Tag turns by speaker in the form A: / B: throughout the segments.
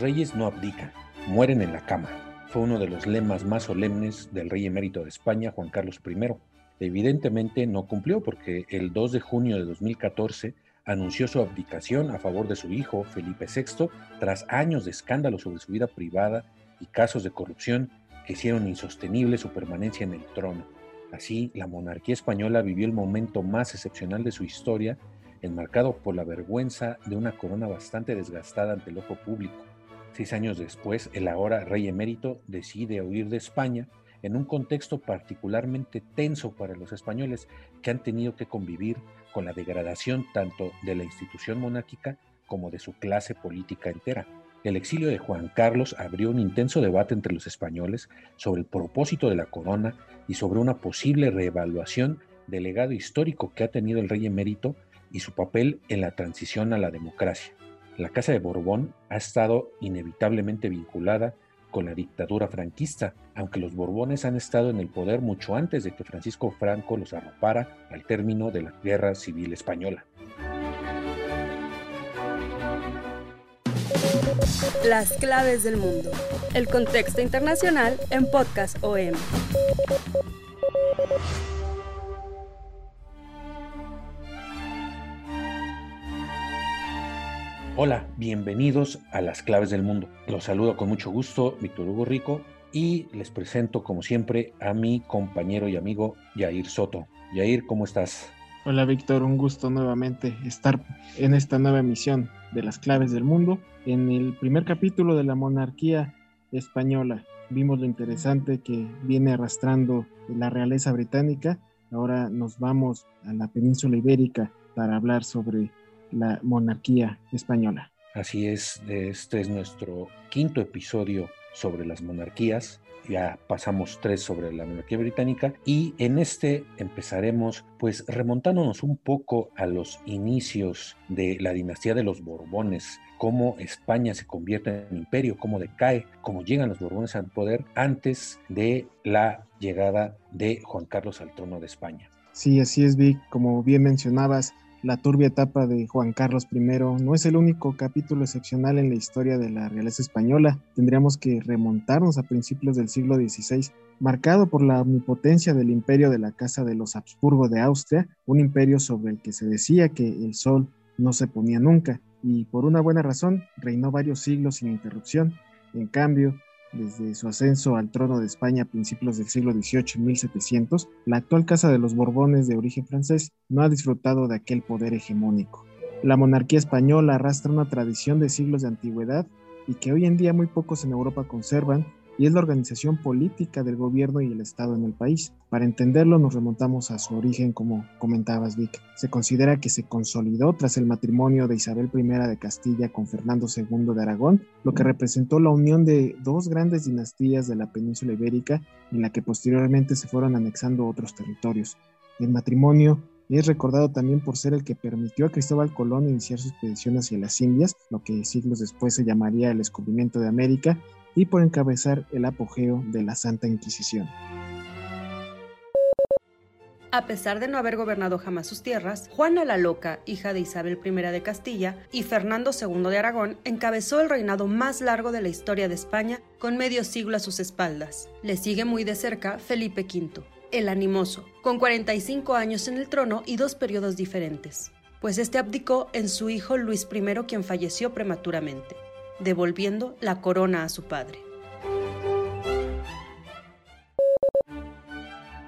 A: Reyes no abdican, mueren en la cama. Fue uno de los lemas más solemnes del rey emérito de España, Juan Carlos I. Evidentemente no cumplió porque el 2 de junio de 2014 anunció su abdicación a favor de su hijo, Felipe VI, tras años de escándalos sobre su vida privada y casos de corrupción que hicieron insostenible su permanencia en el trono. Así, la monarquía española vivió el momento más excepcional de su historia, enmarcado por la vergüenza de una corona bastante desgastada ante el ojo público. Seis años después, el ahora rey emérito decide huir de España en un contexto particularmente tenso para los españoles que han tenido que convivir con la degradación tanto de la institución monárquica como de su clase política entera. El exilio de Juan Carlos abrió un intenso debate entre los españoles sobre el propósito de la corona y sobre una posible reevaluación del legado histórico que ha tenido el rey emérito y su papel en la transición a la democracia. La Casa de Borbón ha estado inevitablemente vinculada con la dictadura franquista, aunque los Borbones han estado en el poder mucho antes de que Francisco Franco los arropara al término de la Guerra Civil Española.
B: Las claves del mundo. El contexto internacional en Podcast OM.
A: Hola, bienvenidos a Las Claves del Mundo. Los saludo con mucho gusto, Víctor Hugo Rico, y les presento, como siempre, a mi compañero y amigo Yair Soto. Yair, ¿cómo estás?
C: Hola, Víctor, un gusto nuevamente estar en esta nueva emisión de Las Claves del Mundo. En el primer capítulo de la monarquía española vimos lo interesante que viene arrastrando la realeza británica. Ahora nos vamos a la península ibérica para hablar sobre la monarquía española.
A: Así es, este es nuestro quinto episodio sobre las monarquías. Ya pasamos tres sobre la monarquía británica y en este empezaremos pues remontándonos un poco a los inicios de la dinastía de los Borbones, cómo España se convierte en imperio, cómo decae, cómo llegan los Borbones al poder antes de la llegada de Juan Carlos al trono de España.
C: Sí, así es, Vic. Como bien mencionabas, la turbia etapa de Juan Carlos I no es el único capítulo excepcional en la historia de la realeza española. Tendríamos que remontarnos a principios del siglo XVI, marcado por la omnipotencia del imperio de la Casa de los Habsburgo de Austria, un imperio sobre el que se decía que el sol no se ponía nunca, y por una buena razón reinó varios siglos sin interrupción. En cambio, desde su ascenso al trono de España a principios del siglo XVIII, 1700, la actual Casa de los Borbones de origen francés no ha disfrutado de aquel poder hegemónico. La monarquía española arrastra una tradición de siglos de antigüedad y que hoy en día muy pocos en Europa conservan, y es la organización política del gobierno y el Estado en el país. Para entenderlo nos remontamos a su origen, como comentabas Vic. Se considera que se consolidó tras el matrimonio de Isabel I de Castilla con Fernando II de Aragón, lo que representó la unión de dos grandes dinastías de la península ibérica, en la que posteriormente se fueron anexando otros territorios. El matrimonio es recordado también por ser el que permitió a Cristóbal Colón iniciar su expedición hacia las Indias, lo que siglos después se llamaría el descubrimiento de América, y por encabezar el apogeo de la Santa Inquisición.
B: A pesar de no haber gobernado jamás sus tierras, Juana la Loca, hija de Isabel I de Castilla, y Fernando II de Aragón encabezó el reinado más largo de la historia de España con medio siglo a sus espaldas. Le sigue muy de cerca Felipe V, el animoso, con 45 años en el trono y dos periodos diferentes, pues este abdicó en su hijo Luis I quien falleció prematuramente devolviendo la corona a su padre.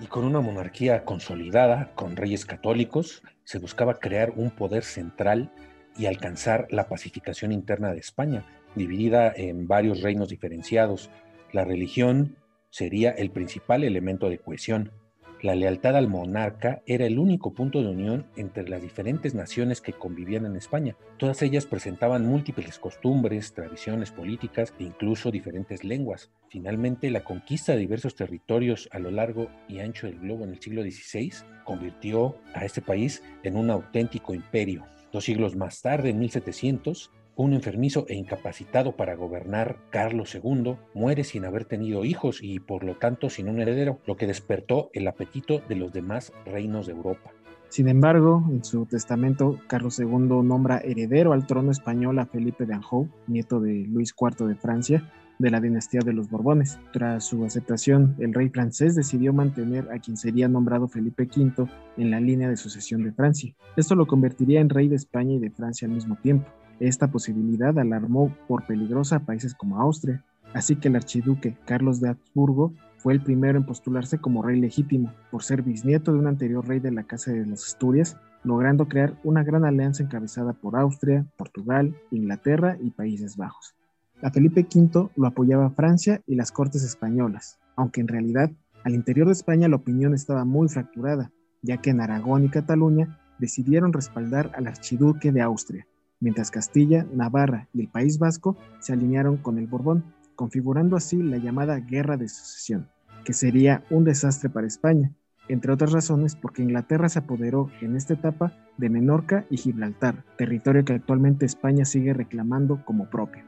A: Y con una monarquía consolidada, con reyes católicos, se buscaba crear un poder central y alcanzar la pacificación interna de España, dividida en varios reinos diferenciados. La religión sería el principal elemento de cohesión. La lealtad al monarca era el único punto de unión entre las diferentes naciones que convivían en España. Todas ellas presentaban múltiples costumbres, tradiciones políticas e incluso diferentes lenguas. Finalmente, la conquista de diversos territorios a lo largo y ancho del globo en el siglo XVI convirtió a este país en un auténtico imperio. Dos siglos más tarde, en 1700, un enfermizo e incapacitado para gobernar Carlos II muere sin haber tenido hijos y por lo tanto sin un heredero, lo que despertó el apetito de los demás reinos de Europa.
C: Sin embargo, en su testamento, Carlos II nombra heredero al trono español a Felipe de Anjou, nieto de Luis IV de Francia, de la dinastía de los Borbones. Tras su aceptación, el rey francés decidió mantener a quien sería nombrado Felipe V en la línea de sucesión de Francia. Esto lo convertiría en rey de España y de Francia al mismo tiempo. Esta posibilidad alarmó por peligrosa a países como Austria, así que el archiduque Carlos de Habsburgo fue el primero en postularse como rey legítimo, por ser bisnieto de un anterior rey de la Casa de las Asturias, logrando crear una gran alianza encabezada por Austria, Portugal, Inglaterra y Países Bajos. A Felipe V lo apoyaba Francia y las cortes españolas, aunque en realidad al interior de España la opinión estaba muy fracturada, ya que en Aragón y Cataluña decidieron respaldar al archiduque de Austria, mientras Castilla, Navarra y el País Vasco se alinearon con el Borbón, configurando así la llamada Guerra de Sucesión, que sería un desastre para España, entre otras razones porque Inglaterra se apoderó en esta etapa de Menorca y Gibraltar, territorio que actualmente España sigue reclamando como propio.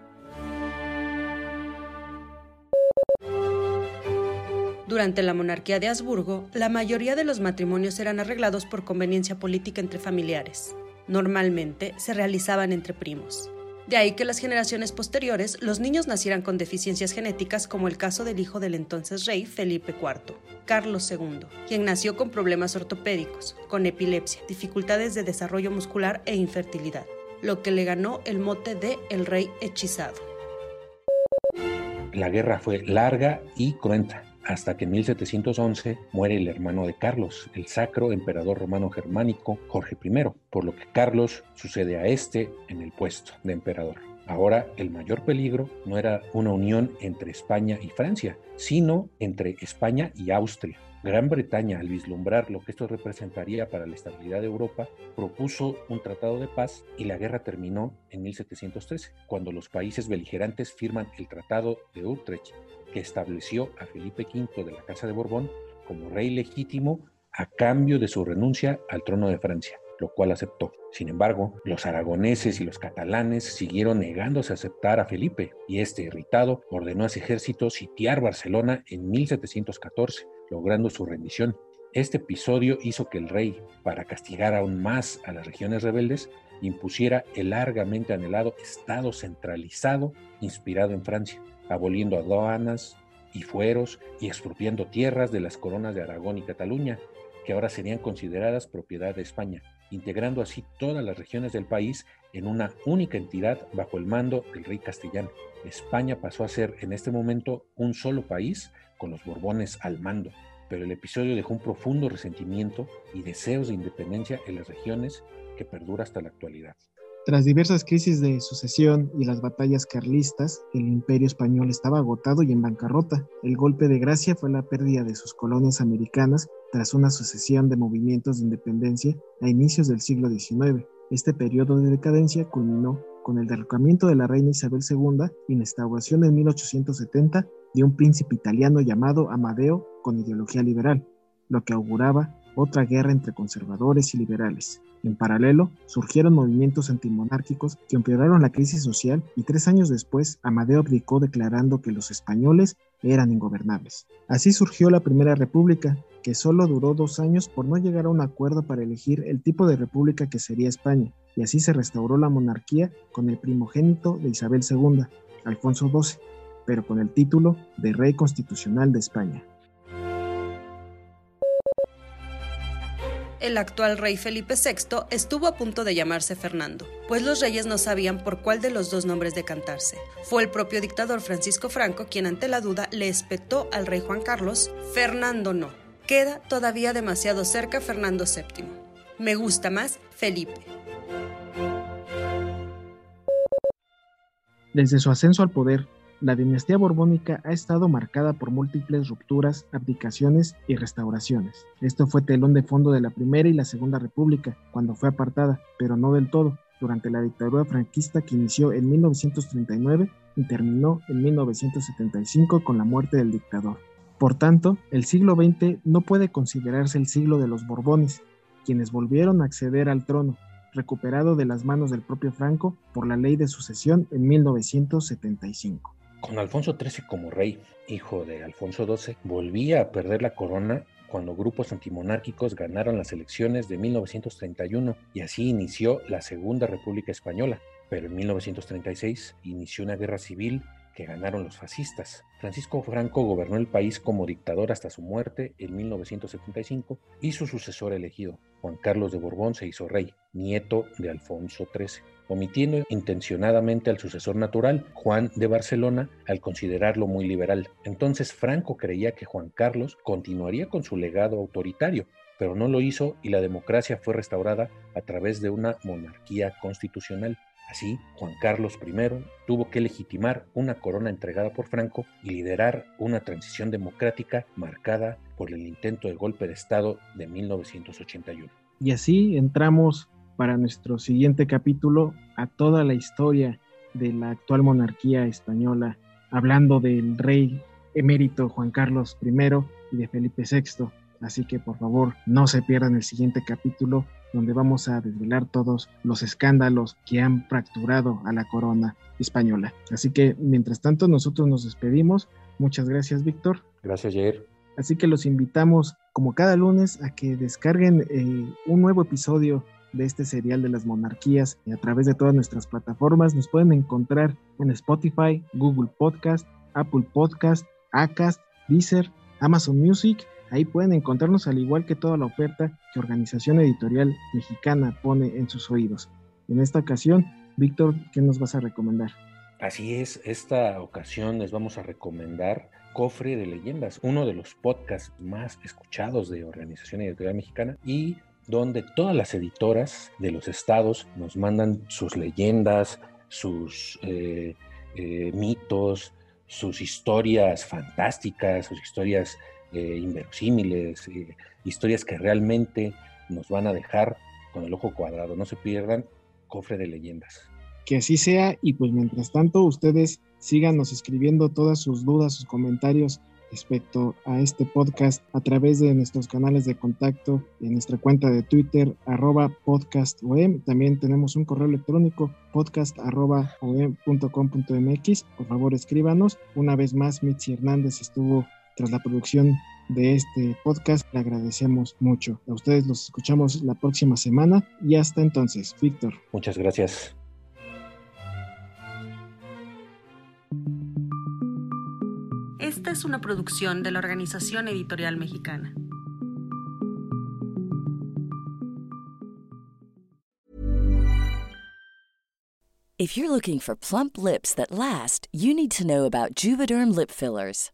B: Durante la monarquía de Habsburgo, la mayoría de los matrimonios eran arreglados por conveniencia política entre familiares normalmente se realizaban entre primos. De ahí que las generaciones posteriores los niños nacieran con deficiencias genéticas como el caso del hijo del entonces rey Felipe IV, Carlos II, quien nació con problemas ortopédicos, con epilepsia, dificultades de desarrollo muscular e infertilidad, lo que le ganó el mote de el rey hechizado.
A: La guerra fue larga y cruenta hasta que en 1711 muere el hermano de Carlos, el sacro emperador romano germánico Jorge I, por lo que Carlos sucede a este en el puesto de emperador. Ahora el mayor peligro no era una unión entre España y Francia, sino entre España y Austria. Gran Bretaña, al vislumbrar lo que esto representaría para la estabilidad de Europa, propuso un tratado de paz y la guerra terminó en 1713, cuando los países beligerantes firman el Tratado de Utrecht, que estableció a Felipe V de la Casa de Borbón como rey legítimo a cambio de su renuncia al trono de Francia, lo cual aceptó. Sin embargo, los aragoneses y los catalanes siguieron negándose a aceptar a Felipe, y este, irritado, ordenó a su ejército sitiar Barcelona en 1714, logrando su rendición. Este episodio hizo que el rey, para castigar aún más a las regiones rebeldes, impusiera el largamente anhelado Estado centralizado inspirado en Francia aboliendo aduanas y fueros y expropiando tierras de las coronas de Aragón y Cataluña, que ahora serían consideradas propiedad de España, integrando así todas las regiones del país en una única entidad bajo el mando del rey castellano. España pasó a ser en este momento un solo país con los Borbones al mando, pero el episodio dejó un profundo resentimiento y deseos de independencia en las regiones que perdura hasta la actualidad.
C: Tras diversas crisis de sucesión y las batallas carlistas, el imperio español estaba agotado y en bancarrota. El golpe de gracia fue la pérdida de sus colonias americanas tras una sucesión de movimientos de independencia a inicios del siglo XIX. Este periodo de decadencia culminó con el derrocamiento de la reina Isabel II y la instauración en 1870 de un príncipe italiano llamado Amadeo con ideología liberal, lo que auguraba otra guerra entre conservadores y liberales. En paralelo, surgieron movimientos antimonárquicos que empeoraron la crisis social y tres años después, Amadeo abdicó declarando que los españoles eran ingobernables. Así surgió la Primera República, que solo duró dos años por no llegar a un acuerdo para elegir el tipo de república que sería España, y así se restauró la monarquía con el primogénito de Isabel II, Alfonso XII, pero con el título de Rey Constitucional de España.
B: El actual rey Felipe VI estuvo a punto de llamarse Fernando, pues los reyes no sabían por cuál de los dos nombres decantarse. Fue el propio dictador Francisco Franco quien ante la duda le espetó al rey Juan Carlos, Fernando no. Queda todavía demasiado cerca Fernando VII. Me gusta más Felipe.
C: Desde su ascenso al poder, La dinastía borbónica ha estado marcada por múltiples rupturas, abdicaciones y restauraciones. Esto fue telón de fondo de la Primera y la Segunda República, cuando fue apartada, pero no del todo, durante la dictadura franquista que inició en 1939 y terminó en 1975 con la muerte del dictador. Por tanto, el siglo XX no puede considerarse el siglo de los Borbones, quienes volvieron a acceder al trono, recuperado de las manos del propio Franco por la ley de sucesión en 1975.
A: Con Alfonso XIII como rey, hijo de Alfonso XII, volvía a perder la corona cuando grupos antimonárquicos ganaron las elecciones de 1931 y así inició la Segunda República Española. Pero en 1936 inició una guerra civil que ganaron los fascistas. Francisco Franco gobernó el país como dictador hasta su muerte en 1975 y su sucesor elegido, Juan Carlos de Borbón, se hizo rey, nieto de Alfonso XIII, omitiendo intencionadamente al sucesor natural, Juan de Barcelona, al considerarlo muy liberal. Entonces Franco creía que Juan Carlos continuaría con su legado autoritario, pero no lo hizo y la democracia fue restaurada a través de una monarquía constitucional. Así, Juan Carlos I tuvo que legitimar una corona entregada por Franco y liderar una transición democrática marcada por el intento de golpe de Estado de 1981.
C: Y así entramos para nuestro siguiente capítulo a toda la historia de la actual monarquía española, hablando del rey emérito Juan Carlos I y de Felipe VI. Así que por favor no se pierdan el siguiente capítulo donde vamos a desvelar todos los escándalos que han fracturado a la corona española. Así que mientras tanto nosotros nos despedimos. Muchas gracias Víctor.
A: Gracias Jair.
C: Así que los invitamos como cada lunes a que descarguen eh, un nuevo episodio de este serial de las monarquías a través de todas nuestras plataformas. Nos pueden encontrar en Spotify, Google Podcast, Apple Podcast, Acast, Deezer, Amazon Music Ahí pueden encontrarnos al igual que toda la oferta que Organización Editorial Mexicana pone en sus oídos. En esta ocasión, Víctor, ¿qué nos vas a recomendar?
A: Así es, esta ocasión les vamos a recomendar Cofre de Leyendas, uno de los podcasts más escuchados de Organización Editorial Mexicana y donde todas las editoras de los estados nos mandan sus leyendas, sus eh, eh, mitos, sus historias fantásticas, sus historias eh, inverosímiles, historias que realmente nos van a dejar con el ojo cuadrado. No se pierdan Cofre de Leyendas.
C: Que así sea y pues mientras tanto ustedes síganos escribiendo todas sus dudas, sus comentarios respecto a este podcast a través de nuestros canales de contacto en nuestra cuenta de Twitter, arroba podcastom. También tenemos un correo electrónico, podcast arroba Por favor, escríbanos. Una vez más, Mitzi Hernández estuvo tras la producción de este podcast. Le agradecemos mucho. A ustedes los escuchamos la próxima semana y hasta entonces, Víctor.
A: Muchas gracias.
B: Esta es una producción de la Organización Editorial Mexicana.
D: If you're looking for plump lips that last, you need to know about Juvederm lip fillers.